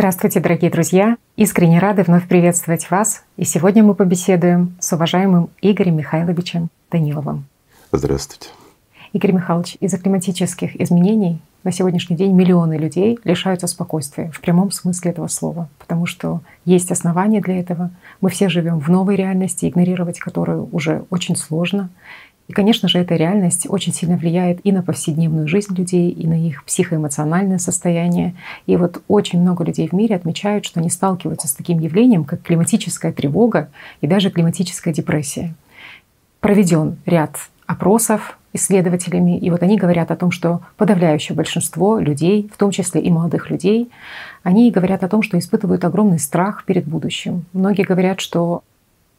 Здравствуйте, дорогие друзья! Искренне рады вновь приветствовать вас. И сегодня мы побеседуем с уважаемым Игорем Михайловичем Даниловым. Здравствуйте. Игорь Михайлович, из-за климатических изменений на сегодняшний день миллионы людей лишаются спокойствия в прямом смысле этого слова, потому что есть основания для этого. Мы все живем в новой реальности, игнорировать которую уже очень сложно. И, конечно же, эта реальность очень сильно влияет и на повседневную жизнь людей, и на их психоэмоциональное состояние. И вот очень много людей в мире отмечают, что они сталкиваются с таким явлением, как климатическая тревога и даже климатическая депрессия. Проведен ряд опросов исследователями, и вот они говорят о том, что подавляющее большинство людей, в том числе и молодых людей, они говорят о том, что испытывают огромный страх перед будущим. Многие говорят, что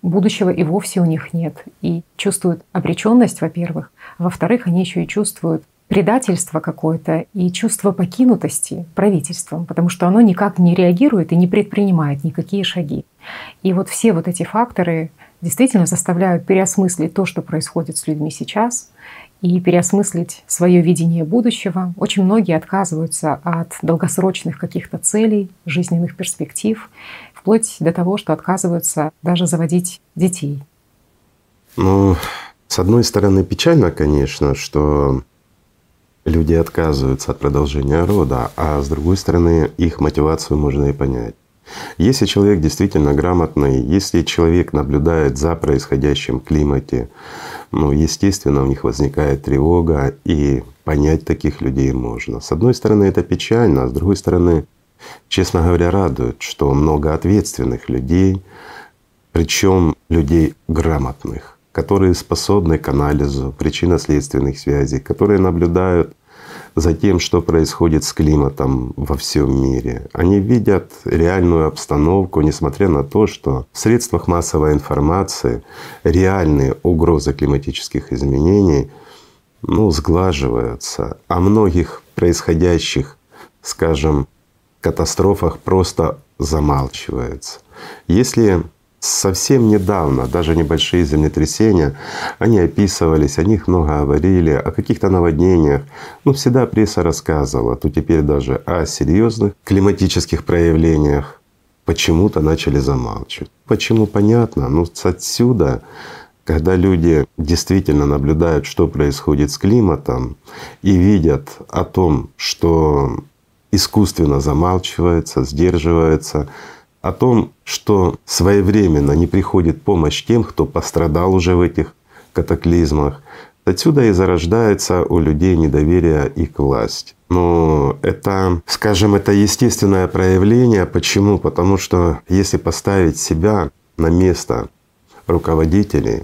будущего и вовсе у них нет. И чувствуют обреченность, во-первых. Во-вторых, они еще и чувствуют предательство какое-то и чувство покинутости правительством, потому что оно никак не реагирует и не предпринимает никакие шаги. И вот все вот эти факторы действительно заставляют переосмыслить то, что происходит с людьми сейчас, и переосмыслить свое видение будущего. Очень многие отказываются от долгосрочных каких-то целей, жизненных перспектив вплоть до того, что отказываются даже заводить детей. Ну, с одной стороны, печально, конечно, что люди отказываются от продолжения рода, а с другой стороны, их мотивацию можно и понять. Если человек действительно грамотный, если человек наблюдает за происходящим климате, ну, естественно, у них возникает тревога, и понять таких людей можно. С одной стороны, это печально, а с другой стороны, честно говоря, радует, что много ответственных людей, причем людей грамотных, которые способны к анализу причинно-следственных связей, которые наблюдают за тем, что происходит с климатом во всем мире. Они видят реальную обстановку, несмотря на то, что в средствах массовой информации реальные угрозы климатических изменений ну, сглаживаются, о многих происходящих, скажем, катастрофах просто замалчивается. Если совсем недавно, даже небольшие землетрясения, они описывались, о них много говорили, о каких-то наводнениях. Ну, всегда пресса рассказывала, то теперь даже о серьезных климатических проявлениях почему-то начали замалчивать. Почему понятно? Ну, отсюда когда люди действительно наблюдают, что происходит с климатом, и видят о том, что искусственно замалчивается, сдерживается, о том, что своевременно не приходит помощь тем, кто пострадал уже в этих катаклизмах. Отсюда и зарождается у людей недоверие и к власти. Но это, скажем, это естественное проявление. Почему? Потому что если поставить себя на место руководителей,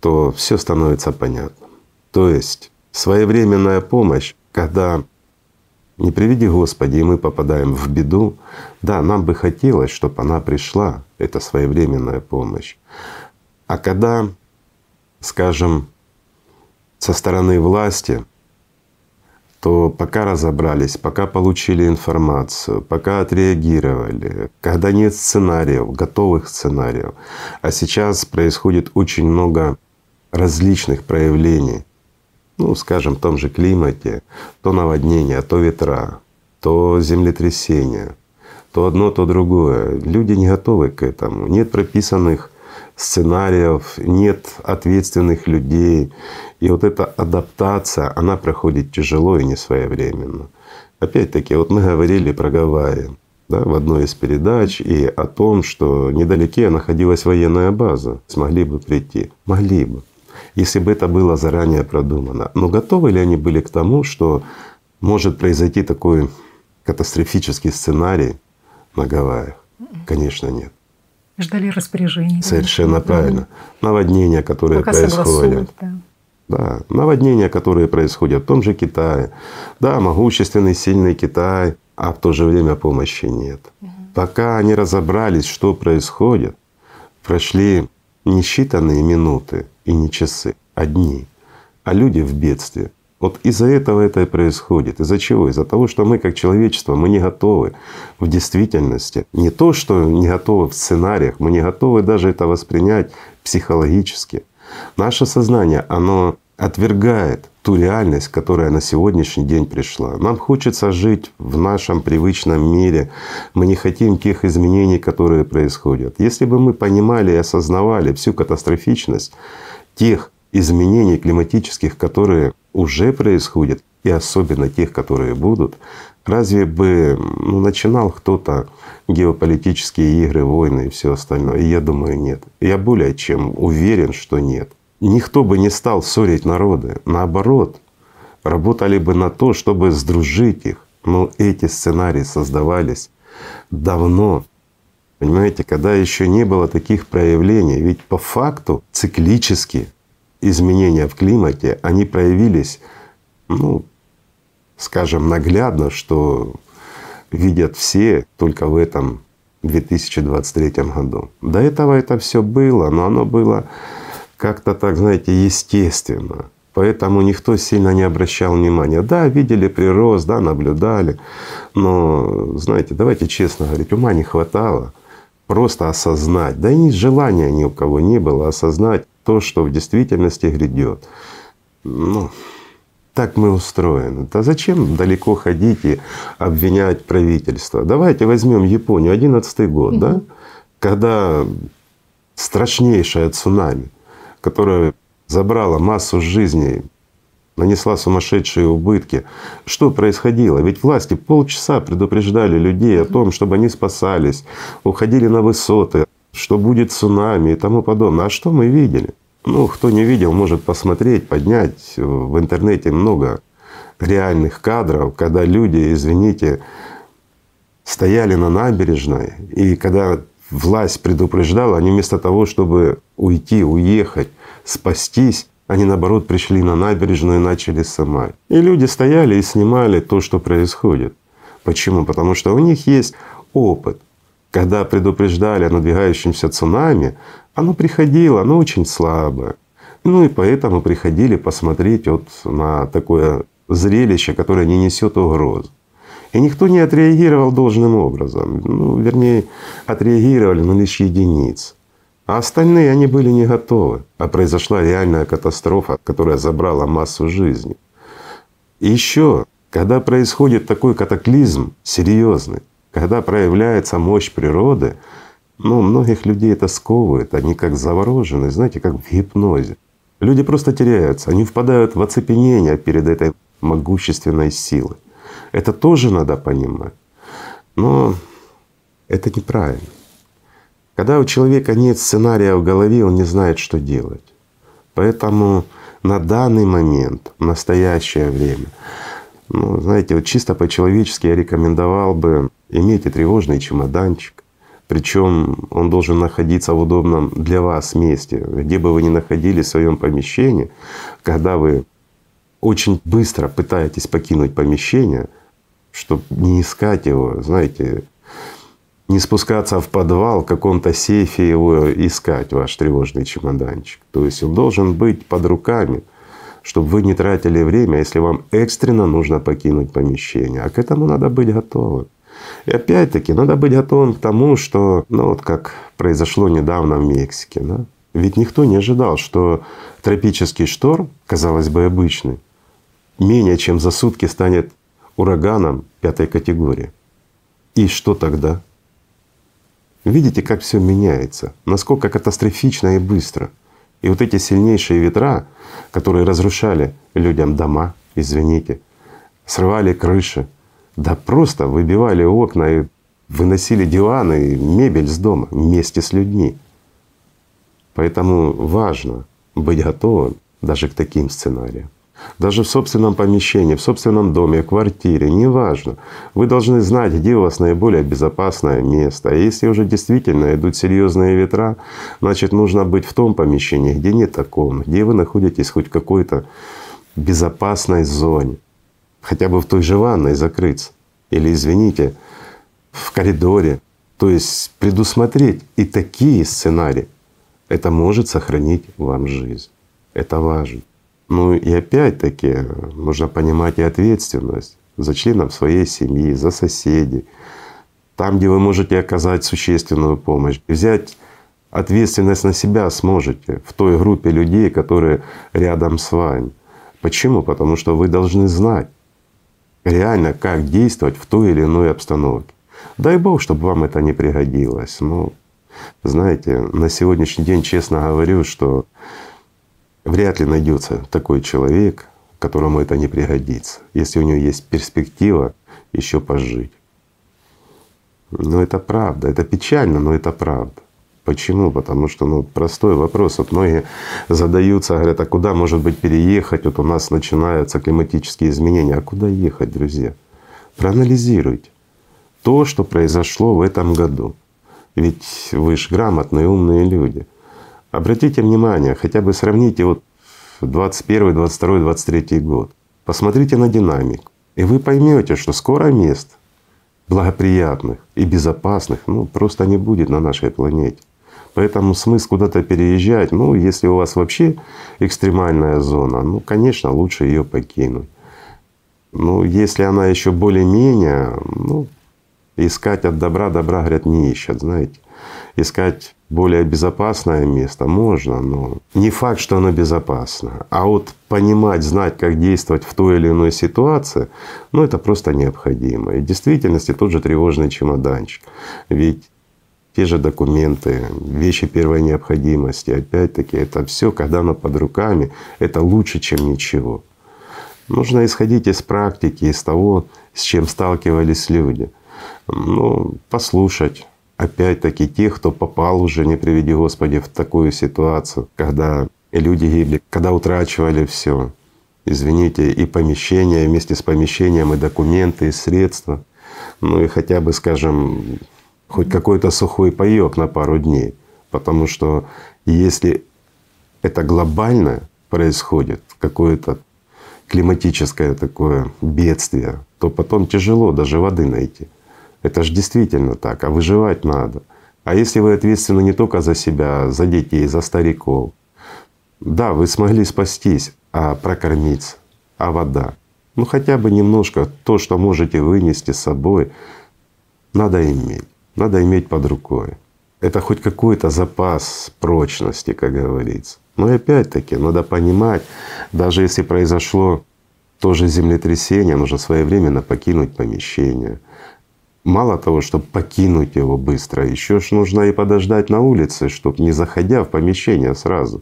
то все становится понятным. То есть своевременная помощь, когда не приведи Господи, и мы попадаем в беду. Да, нам бы хотелось, чтобы она пришла, это своевременная помощь. А когда, скажем, со стороны власти, то пока разобрались, пока получили информацию, пока отреагировали, когда нет сценариев, готовых сценариев, а сейчас происходит очень много различных проявлений ну, скажем, в том же климате, то наводнения, то ветра, то землетрясения, то одно, то другое. Люди не готовы к этому. Нет прописанных сценариев, нет ответственных людей. И вот эта адаптация, она проходит тяжело и не своевременно. Опять-таки, вот мы говорили про Гавайи да, в одной из передач и о том, что недалеке находилась военная база. Смогли бы прийти? Могли бы если бы это было заранее продумано. Но готовы ли они были к тому, что может произойти такой катастрофический сценарий на Гавайях? Конечно, нет. Ждали распоряжений. Совершенно да. правильно. Наводнения, которые Пока происходят. Да. да, наводнения, которые происходят в том же Китае. Да, могущественный, сильный Китай, а в то же время помощи нет. Угу. Пока они разобрались, что происходит, прошли несчитанные минуты и не часы, а дни, а люди в бедстве. Вот из-за этого это и происходит. Из-за чего? Из-за того, что мы как человечество, мы не готовы в действительности. Не то, что не готовы в сценариях, мы не готовы даже это воспринять психологически. Наше сознание, оно отвергает ту реальность, которая на сегодняшний день пришла. Нам хочется жить в нашем привычном мире. Мы не хотим тех изменений, которые происходят. Если бы мы понимали и осознавали всю катастрофичность тех изменений климатических, которые уже происходят, и особенно тех, которые будут, разве бы ну, начинал кто-то геополитические игры, войны и все остальное? Я думаю, нет. Я более чем уверен, что нет. Никто бы не стал ссорить народы. Наоборот, работали бы на то, чтобы сдружить их. Но эти сценарии создавались давно. Понимаете, когда еще не было таких проявлений. Ведь по факту циклически изменения в климате, они проявились, ну, скажем, наглядно, что видят все только в этом 2023 году. До этого это все было, но оно было как-то так, знаете, естественно. Поэтому никто сильно не обращал внимания. Да, видели прирост, да, наблюдали. Но, знаете, давайте честно говорить, ума не хватало просто осознать. Да и желания ни у кого не было осознать то, что в действительности грядет. Ну, так мы устроены. Да зачем далеко ходить и обвинять правительство? Давайте возьмем Японию, 11 год, угу. да, когда страшнейшее цунами, которое забрало массу жизней, нанесла сумасшедшие убытки. Что происходило? Ведь власти полчаса предупреждали людей о том, чтобы они спасались, уходили на высоты, что будет цунами и тому подобное. А что мы видели? Ну, кто не видел, может посмотреть, поднять. В интернете много реальных кадров, когда люди, извините, стояли на набережной, и когда власть предупреждала, они вместо того, чтобы уйти, уехать, спастись, они наоборот пришли на набережную и начали снимать. И люди стояли и снимали то, что происходит. Почему? Потому что у них есть опыт. Когда предупреждали о надвигающемся цунами, оно приходило, оно очень слабое. Ну и поэтому приходили посмотреть вот на такое зрелище, которое не несет угроз. И никто не отреагировал должным образом. Ну, вернее, отреагировали, но лишь единицы. А остальные, они были не готовы. А произошла реальная катастрофа, которая забрала массу жизни. И еще, когда происходит такой катаклизм серьезный, когда проявляется мощь природы, ну, многих людей это сковывает, они как заворожены, знаете, как в гипнозе. Люди просто теряются, они впадают в оцепенение перед этой могущественной силой. Это тоже надо понимать. Но это неправильно. Когда у человека нет сценария в голове, он не знает, что делать. Поэтому на данный момент, в настоящее время, ну, знаете, вот чисто по-человечески я рекомендовал бы иметь и тревожный чемоданчик, причем он должен находиться в удобном для вас месте, где бы вы ни находились в своем помещении, когда вы очень быстро пытаетесь покинуть помещение, чтобы не искать его, знаете, не спускаться в подвал, в каком-то сейфе его искать, ваш тревожный чемоданчик. То есть он должен быть под руками, чтобы вы не тратили время, если вам экстренно нужно покинуть помещение. А к этому надо быть готовым. И опять-таки надо быть готовым к тому, что, ну вот как произошло недавно в Мексике, да? Ведь никто не ожидал, что тропический шторм, казалось бы, обычный, менее чем за сутки станет ураганом пятой категории. И что тогда? Видите, как все меняется, насколько катастрофично и быстро. И вот эти сильнейшие ветра, которые разрушали людям дома, извините, срывали крыши, да просто выбивали окна и выносили диваны и мебель с дома вместе с людьми. Поэтому важно быть готовым даже к таким сценариям. Даже в собственном помещении, в собственном доме, квартире, неважно. Вы должны знать, где у вас наиболее безопасное место. А если уже действительно идут серьезные ветра, значит нужно быть в том помещении, где нет окон, где вы находитесь хоть в какой-то безопасной зоне хотя бы в той же ванной закрыться. Или, извините, в коридоре. То есть предусмотреть и такие сценарии. Это может сохранить вам жизнь. Это важно. Ну и опять-таки нужно понимать и ответственность за членов своей семьи, за соседей. Там, где вы можете оказать существенную помощь, взять ответственность на себя сможете в той группе людей, которые рядом с вами. Почему? Потому что вы должны знать реально, как действовать в той или иной обстановке. Дай Бог, чтобы вам это не пригодилось. Но, знаете, на сегодняшний день честно говорю, что вряд ли найдется такой человек, которому это не пригодится, если у него есть перспектива еще пожить. Но это правда, это печально, но это правда. Почему? Потому что ну, простой вопрос. Вот многие задаются, говорят, а куда может быть переехать? Вот у нас начинаются климатические изменения. А куда ехать, друзья? Проанализируйте то, что произошло в этом году. Ведь вы же грамотные, умные люди. Обратите внимание, хотя бы сравните вот 21, 22, 23 год. Посмотрите на динамику. И вы поймете, что скоро мест благоприятных и безопасных ну, просто не будет на нашей планете. Поэтому смысл куда-то переезжать, ну, если у вас вообще экстремальная зона, ну, конечно, лучше ее покинуть. Ну, если она еще более-менее, ну, искать от добра, добра, говорят, не ищут, знаете. Искать более безопасное место можно, но не факт, что оно безопасно. А вот понимать, знать, как действовать в той или иной ситуации, ну это просто необходимо. И в действительности тот же тревожный чемоданчик. Ведь те же документы, вещи первой необходимости. Опять-таки, это все, когда оно под руками, это лучше, чем ничего. Нужно исходить из практики, из того, с чем сталкивались люди. Ну, послушать, опять-таки, тех, кто попал уже, не приведи Господи, в такую ситуацию, когда люди гибли, когда утрачивали все. Извините, и помещение, вместе с помещением, и документы, и средства. Ну и хотя бы, скажем, хоть какой-то сухой паёк на пару дней. Потому что если это глобально происходит, какое-то климатическое такое бедствие, то потом тяжело даже воды найти. Это же действительно так, а выживать надо. А если вы ответственны не только за себя, а за детей, за стариков, да, вы смогли спастись, а прокормиться, а вода. Ну хотя бы немножко то, что можете вынести с собой, надо иметь надо иметь под рукой. Это хоть какой-то запас прочности, как говорится. Но и опять-таки надо понимать, даже если произошло тоже землетрясение, нужно своевременно покинуть помещение. Мало того, чтобы покинуть его быстро, еще ж нужно и подождать на улице, чтобы не заходя в помещение сразу.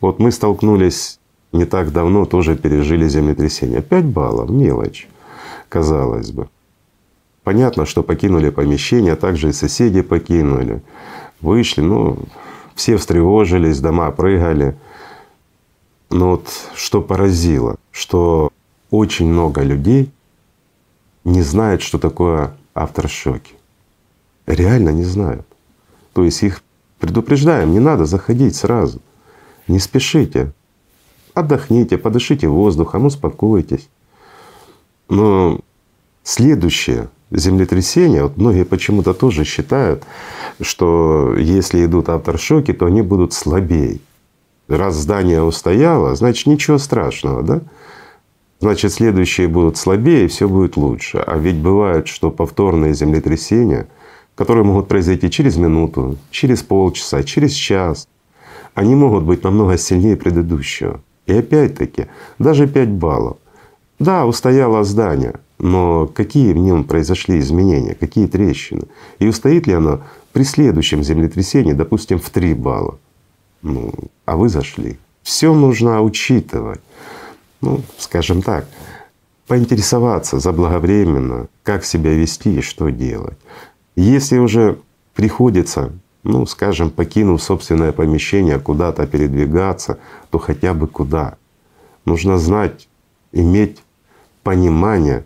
Вот мы столкнулись не так давно, тоже пережили землетрясение. Пять баллов, мелочь, казалось бы. Понятно, что покинули помещение, а также и соседи покинули. Вышли, ну, все встревожились, дома прыгали. Но вот что поразило, что очень много людей не знают, что такое авторшоки. Реально не знают. То есть их предупреждаем, не надо заходить сразу. Не спешите. Отдохните, подышите воздухом, успокойтесь. Но следующее, землетрясения, вот многие почему-то тоже считают, что если идут авторшоки, то они будут слабее. Раз здание устояло, значит ничего страшного, да? Значит, следующие будут слабее, и все будет лучше. А ведь бывает, что повторные землетрясения, которые могут произойти через минуту, через полчаса, через час, они могут быть намного сильнее предыдущего. И опять-таки, даже 5 баллов. Да, устояло здание, но какие в нем произошли изменения, какие трещины? И устоит ли оно при следующем землетрясении, допустим, в 3 балла? Ну, а вы зашли. Все нужно учитывать. Ну, скажем так, поинтересоваться заблаговременно, как себя вести и что делать. Если уже приходится, ну, скажем, покинув собственное помещение, куда-то передвигаться, то хотя бы куда. Нужно знать, иметь понимание,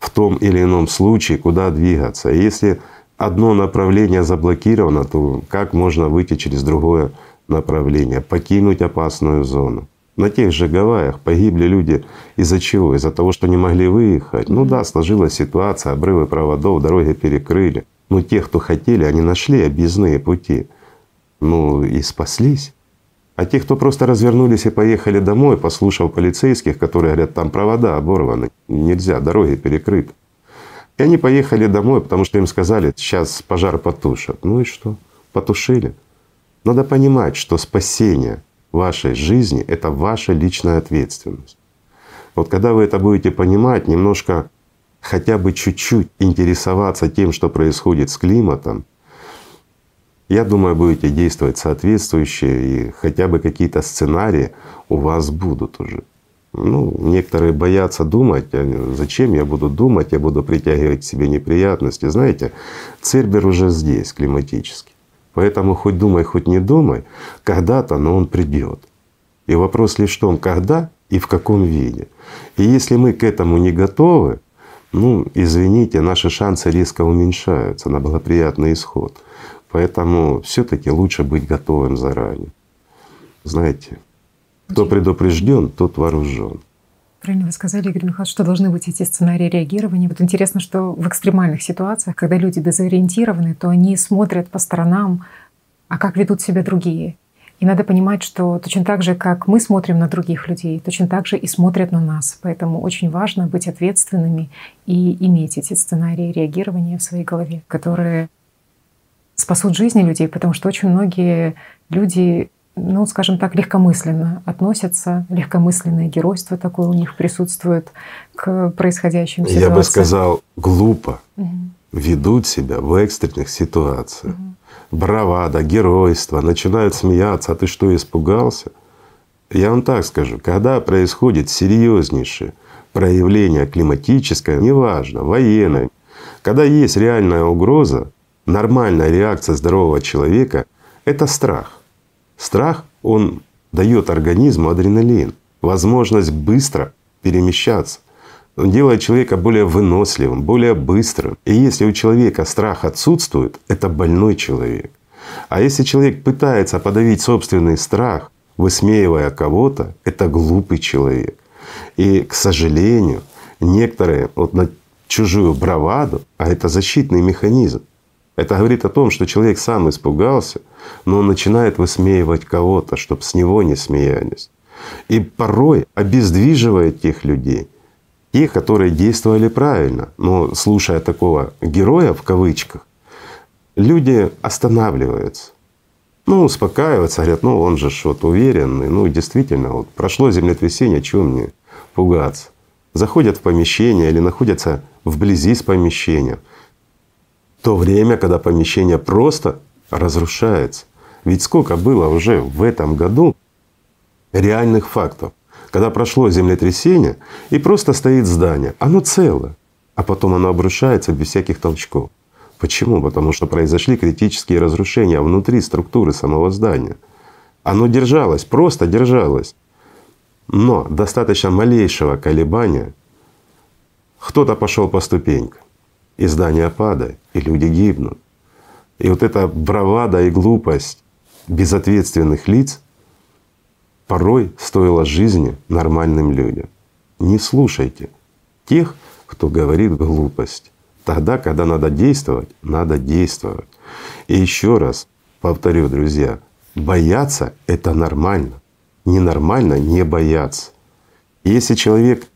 в том или ином случае, куда двигаться. если одно направление заблокировано, то как можно выйти через другое направление, покинуть опасную зону? На тех же Гавайях погибли люди из-за чего? Из-за того, что не могли выехать. Ну да, сложилась ситуация, обрывы проводов, дороги перекрыли. Но те, кто хотели, они нашли объездные пути. Ну и спаслись. А те, кто просто развернулись и поехали домой, послушав полицейских, которые говорят, там провода оборваны, нельзя, дороги перекрыты. И они поехали домой, потому что им сказали, сейчас пожар потушат. Ну и что? Потушили. Надо понимать, что спасение вашей жизни — это ваша личная ответственность. Вот когда вы это будете понимать, немножко хотя бы чуть-чуть интересоваться тем, что происходит с климатом, я думаю, будете действовать соответствующе, и хотя бы какие-то сценарии у вас будут уже. Ну, некоторые боятся думать, зачем я буду думать, я буду притягивать к себе неприятности. Знаете, Цербер уже здесь, климатически. Поэтому хоть думай, хоть не думай, когда-то, но он придет. И вопрос лишь в том, когда и в каком виде. И если мы к этому не готовы, ну, извините, наши шансы резко уменьшаются на благоприятный исход. Поэтому все таки лучше быть готовым заранее. Знаете, кто предупрежден, тот вооружен. Правильно вы сказали, Игорь Михайлович, что должны быть эти сценарии реагирования. Вот интересно, что в экстремальных ситуациях, когда люди дезориентированы, то они смотрят по сторонам, а как ведут себя другие. И надо понимать, что точно так же, как мы смотрим на других людей, точно так же и смотрят на нас. Поэтому очень важно быть ответственными и иметь эти сценарии реагирования в своей голове, которые спасут жизни людей, потому что очень многие люди ну, скажем так, легкомысленно относятся, легкомысленное геройство такое у них присутствует к происходящим ситуациям. Я бы сказал, глупо угу. ведут себя в экстренных ситуациях. Угу. Бравада, геройство, начинают смеяться, а ты что, испугался? Я вам так скажу, когда происходит серьезнейшее проявление климатическое, неважно, военное, когда есть реальная угроза, нормальная реакция здорового человека — это страх. Страх, он дает организму адреналин, возможность быстро перемещаться. Он делает человека более выносливым, более быстрым. И если у человека страх отсутствует, это больной человек. А если человек пытается подавить собственный страх, высмеивая кого-то, это глупый человек. И, к сожалению, некоторые вот на чужую браваду, а это защитный механизм, это говорит о том, что человек сам испугался, но он начинает высмеивать кого-то, чтобы с него не смеялись. И порой обездвиживает тех людей, тех, которые действовали правильно. Но слушая такого героя в кавычках, люди останавливаются. Ну, успокаиваются, говорят, ну он же вот уверенный. Ну, действительно, вот прошло землетрясение, чего мне пугаться? Заходят в помещение или находятся вблизи с помещением – то время, когда помещение просто разрушается. Ведь сколько было уже в этом году реальных фактов, когда прошло землетрясение и просто стоит здание, оно целое, а потом оно обрушается без всяких толчков. Почему? Потому что произошли критические разрушения внутри структуры самого здания. Оно держалось, просто держалось. Но достаточно малейшего колебания кто-то пошел по ступенькам и здания падают, и люди гибнут. И вот эта бравада и глупость безответственных лиц порой стоила жизни нормальным людям. Не слушайте тех, кто говорит глупость. Тогда, когда надо действовать, надо действовать. И еще раз повторю, друзья, бояться — это нормально. Ненормально не бояться. Если человек,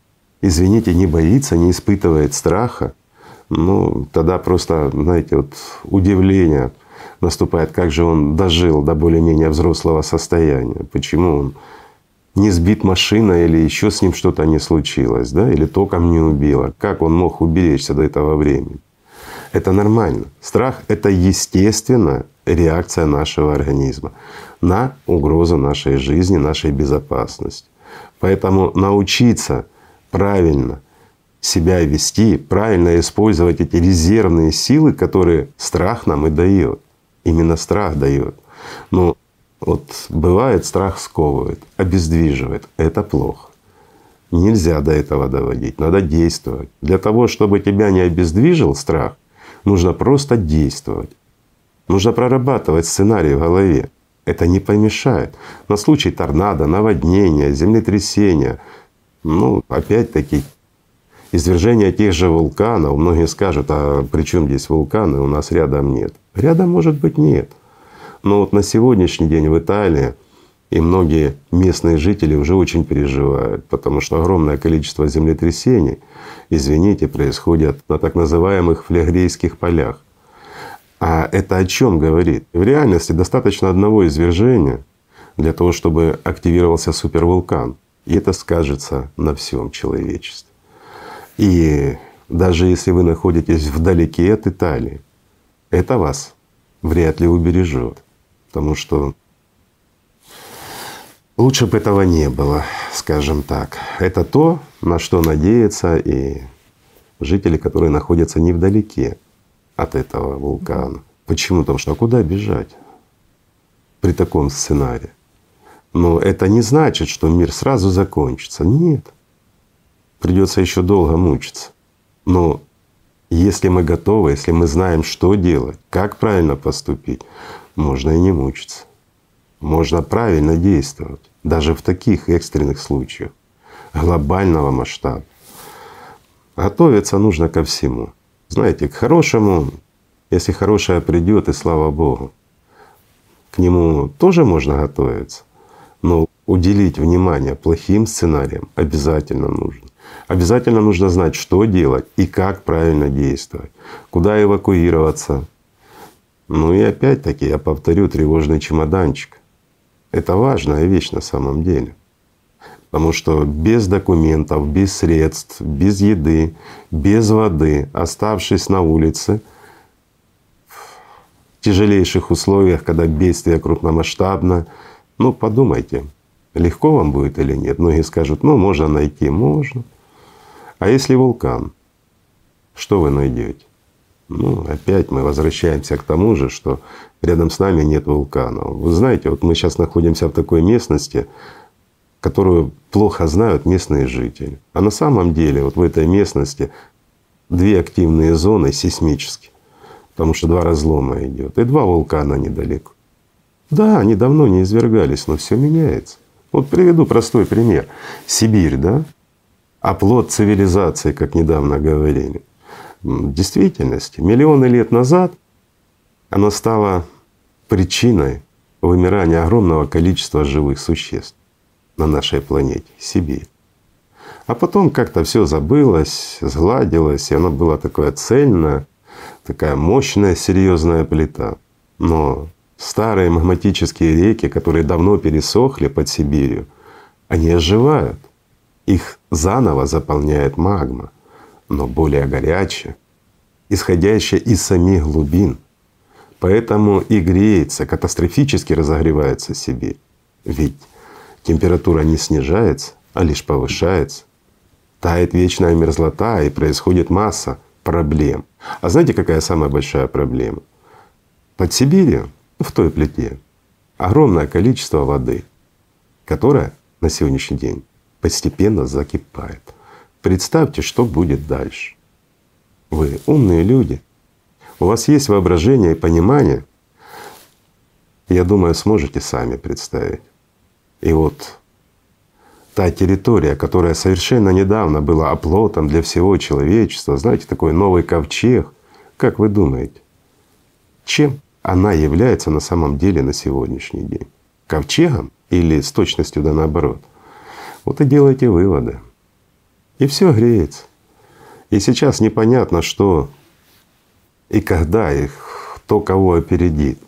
извините, не боится, не испытывает страха, ну, тогда просто, знаете, вот удивление наступает, как же он дожил до более-менее взрослого состояния, почему он не сбит машина или еще с ним что-то не случилось, да, или током не убило, как он мог уберечься до этого времени. Это нормально. Страх — это естественная реакция нашего организма на угрозу нашей жизни, нашей безопасности. Поэтому научиться правильно себя вести, правильно использовать эти резервные силы, которые страх нам и дает. Именно страх дает. Но вот бывает страх сковывает, обездвиживает. Это плохо. Нельзя до этого доводить, надо действовать. Для того, чтобы тебя не обездвижил страх, нужно просто действовать. Нужно прорабатывать сценарий в голове. Это не помешает. На случай торнадо, наводнения, землетрясения, ну, опять-таки, извержение тех же вулканов, многие скажут, а при чем здесь вулканы, у нас рядом нет. Рядом может быть нет. Но вот на сегодняшний день в Италии и многие местные жители уже очень переживают, потому что огромное количество землетрясений, извините, происходят на так называемых флегрейских полях. А это о чем говорит? В реальности достаточно одного извержения для того, чтобы активировался супервулкан. И это скажется на всем человечестве. И даже если вы находитесь вдалеке от Италии, это вас вряд ли убережет. Потому что лучше бы этого не было, скажем так. Это то, на что надеются и жители, которые находятся невдалеке от этого вулкана. Почему? Потому что а куда бежать при таком сценарии? Но это не значит, что мир сразу закончится. Нет. Придется еще долго мучиться. Но если мы готовы, если мы знаем, что делать, как правильно поступить, можно и не мучиться. Можно правильно действовать, даже в таких экстренных случаях глобального масштаба. Готовиться нужно ко всему. Знаете, к хорошему, если хорошее придет, и слава Богу, к нему тоже можно готовиться. Но уделить внимание плохим сценариям обязательно нужно. Обязательно нужно знать, что делать и как правильно действовать, куда эвакуироваться. Ну и опять-таки я повторю тревожный чемоданчик. Это важная вещь на самом деле. Потому что без документов, без средств, без еды, без воды, оставшись на улице, в тяжелейших условиях, когда бедствие крупномасштабно, ну подумайте, легко вам будет или нет. Многие скажут, ну можно найти, можно. А если вулкан, что вы найдете? Ну, опять мы возвращаемся к тому же, что рядом с нами нет вулкана. Вы знаете, вот мы сейчас находимся в такой местности, которую плохо знают местные жители. А на самом деле вот в этой местности две активные зоны сейсмические, потому что два разлома идет, и два вулкана недалеко. Да, они давно не извергались, но все меняется. Вот приведу простой пример. Сибирь, да? Оплот цивилизации, как недавно говорили. В действительности, миллионы лет назад она стала причиной вымирания огромного количества живых существ на нашей планете — Сибирь. А потом как-то все забылось, сгладилось, и она была такая цельная, такая мощная, серьезная плита. Но старые магматические реки, которые давно пересохли под Сибирью, они оживают. Их заново заполняет магма, но более горячая, исходящая из самих глубин. Поэтому и греется, катастрофически разогревается Сибирь. Ведь температура не снижается, а лишь повышается. Тает вечная мерзлота и происходит масса проблем. А знаете, какая самая большая проблема? Под Сибирью, в той плите, огромное количество воды, которая на сегодняшний день постепенно закипает. Представьте, что будет дальше. Вы умные люди, у вас есть воображение и понимание, я думаю, сможете сами представить. И вот та территория, которая совершенно недавно была оплотом для всего человечества, знаете, такой новый ковчег, как вы думаете, чем она является на самом деле на сегодняшний день? Ковчегом или с точностью да наоборот? Вот и делайте выводы. И все греется. И сейчас непонятно, что и когда, и кто кого опередит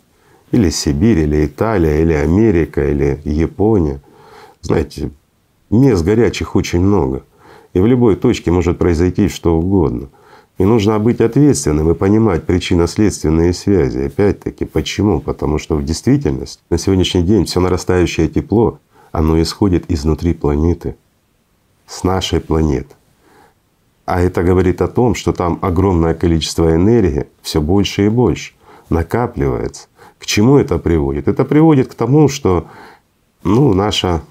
или Сибирь, или Италия, или Америка, или Япония. Знаете, мест горячих очень много. И в любой точке может произойти что угодно. И нужно быть ответственным и понимать причинно-следственные связи. Опять-таки, почему? Потому что в действительности на сегодняшний день все нарастающее тепло, оно исходит изнутри планеты, с нашей планеты. А это говорит о том, что там огромное количество энергии все больше и больше накапливается. К чему это приводит? Это приводит к тому, что ну, наша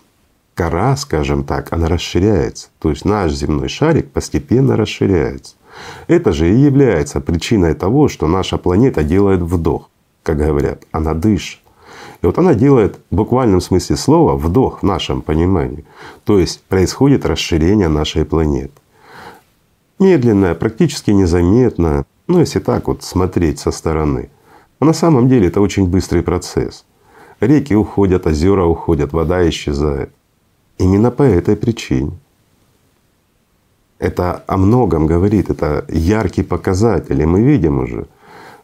кора, скажем так, она расширяется. То есть наш земной шарик постепенно расширяется. Это же и является причиной того, что наша планета делает вдох, как говорят, она дышит. И вот она делает в буквальном смысле слова вдох в нашем понимании. То есть происходит расширение нашей планеты. Медленное, практически незаметное, ну если так вот смотреть со стороны. А на самом деле это очень быстрый процесс. Реки уходят, озера уходят, вода исчезает. Именно по этой причине. Это о многом говорит, это яркий показатель. И мы видим уже,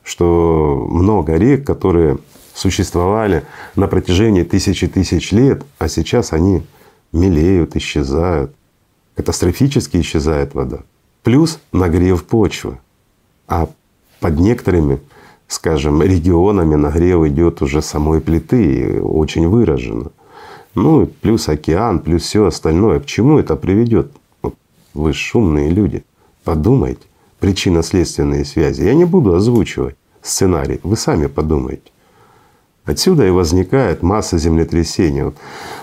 что много рек, которые существовали на протяжении тысячи тысяч лет, а сейчас они мелеют, исчезают, катастрофически исчезает вода. Плюс нагрев почвы. А под некоторыми, скажем, регионами нагрев идет уже самой плиты, очень выраженно. Ну, плюс океан, плюс все остальное. К чему это приведет? Вы шумные люди. Подумайте. Причинно-следственные связи. Я не буду озвучивать сценарий. Вы сами подумайте. Отсюда и возникает масса землетрясений.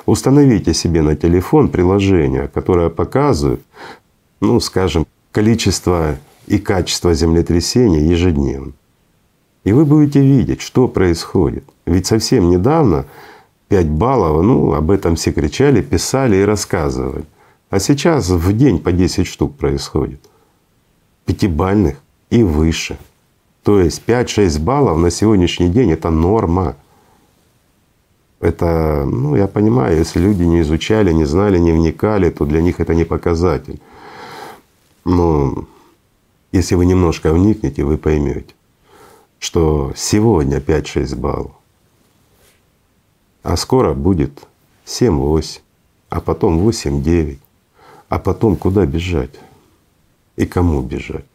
Установите себе на телефон приложение, которое показывает, ну, скажем, количество и качество землетрясений ежедневно. И вы будете видеть, что происходит. Ведь совсем недавно 5 баллов, ну, об этом все кричали, писали и рассказывали. А сейчас в день по 10 штук происходит. Пятибальных и выше. То есть 5-6 баллов на сегодняшний день — это норма. Это, ну, я понимаю, если люди не изучали, не знали, не вникали, то для них это не показатель. Но если вы немножко вникнете, вы поймете, что сегодня 5-6 баллов, а скоро будет 7-8, а потом 8-9, а потом куда бежать и кому бежать.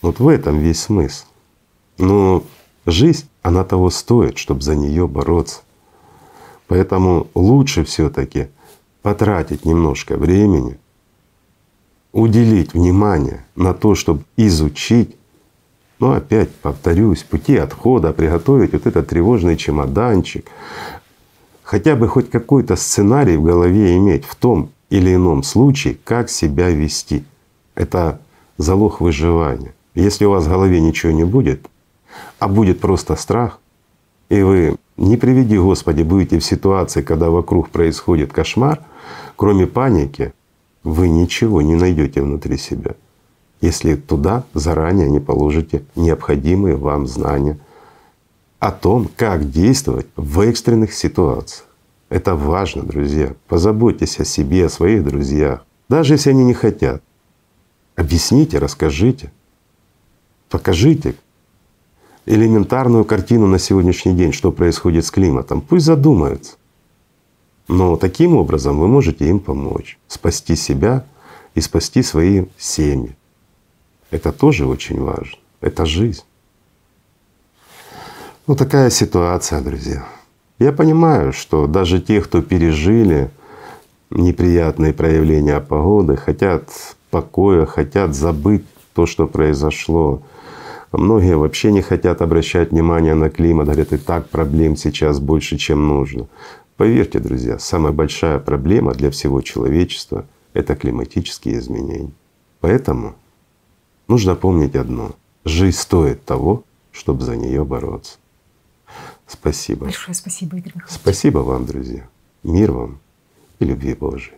Вот в этом весь смысл. Но жизнь, она того стоит, чтобы за нее бороться. Поэтому лучше все таки потратить немножко времени, уделить внимание на то, чтобы изучить но опять повторюсь, пути отхода, приготовить вот этот тревожный чемоданчик, хотя бы хоть какой-то сценарий в голове иметь в том или ином случае, как себя вести. Это залог выживания. Если у вас в голове ничего не будет, а будет просто страх, и вы, не приведи Господи, будете в ситуации, когда вокруг происходит кошмар, кроме паники, вы ничего не найдете внутри себя если туда заранее не положите необходимые вам знания о том, как действовать в экстренных ситуациях. Это важно, друзья. Позаботьтесь о себе, о своих друзьях. Даже если они не хотят. Объясните, расскажите, покажите элементарную картину на сегодняшний день, что происходит с климатом. Пусть задумаются. Но таким образом вы можете им помочь, спасти себя и спасти свои семьи. Это тоже очень важно. Это жизнь. Ну такая ситуация, друзья. Я понимаю, что даже те, кто пережили неприятные проявления погоды, хотят покоя, хотят забыть то, что произошло. Многие вообще не хотят обращать внимание на климат, говорят, и так проблем сейчас больше, чем нужно. Поверьте, друзья, самая большая проблема для всего человечества — это климатические изменения. Поэтому Нужно помнить одно. Жизнь стоит того, чтобы за нее бороться. Спасибо. Большое спасибо, Игорь Михайлович. Спасибо вам, друзья. Мир вам и любви Божией.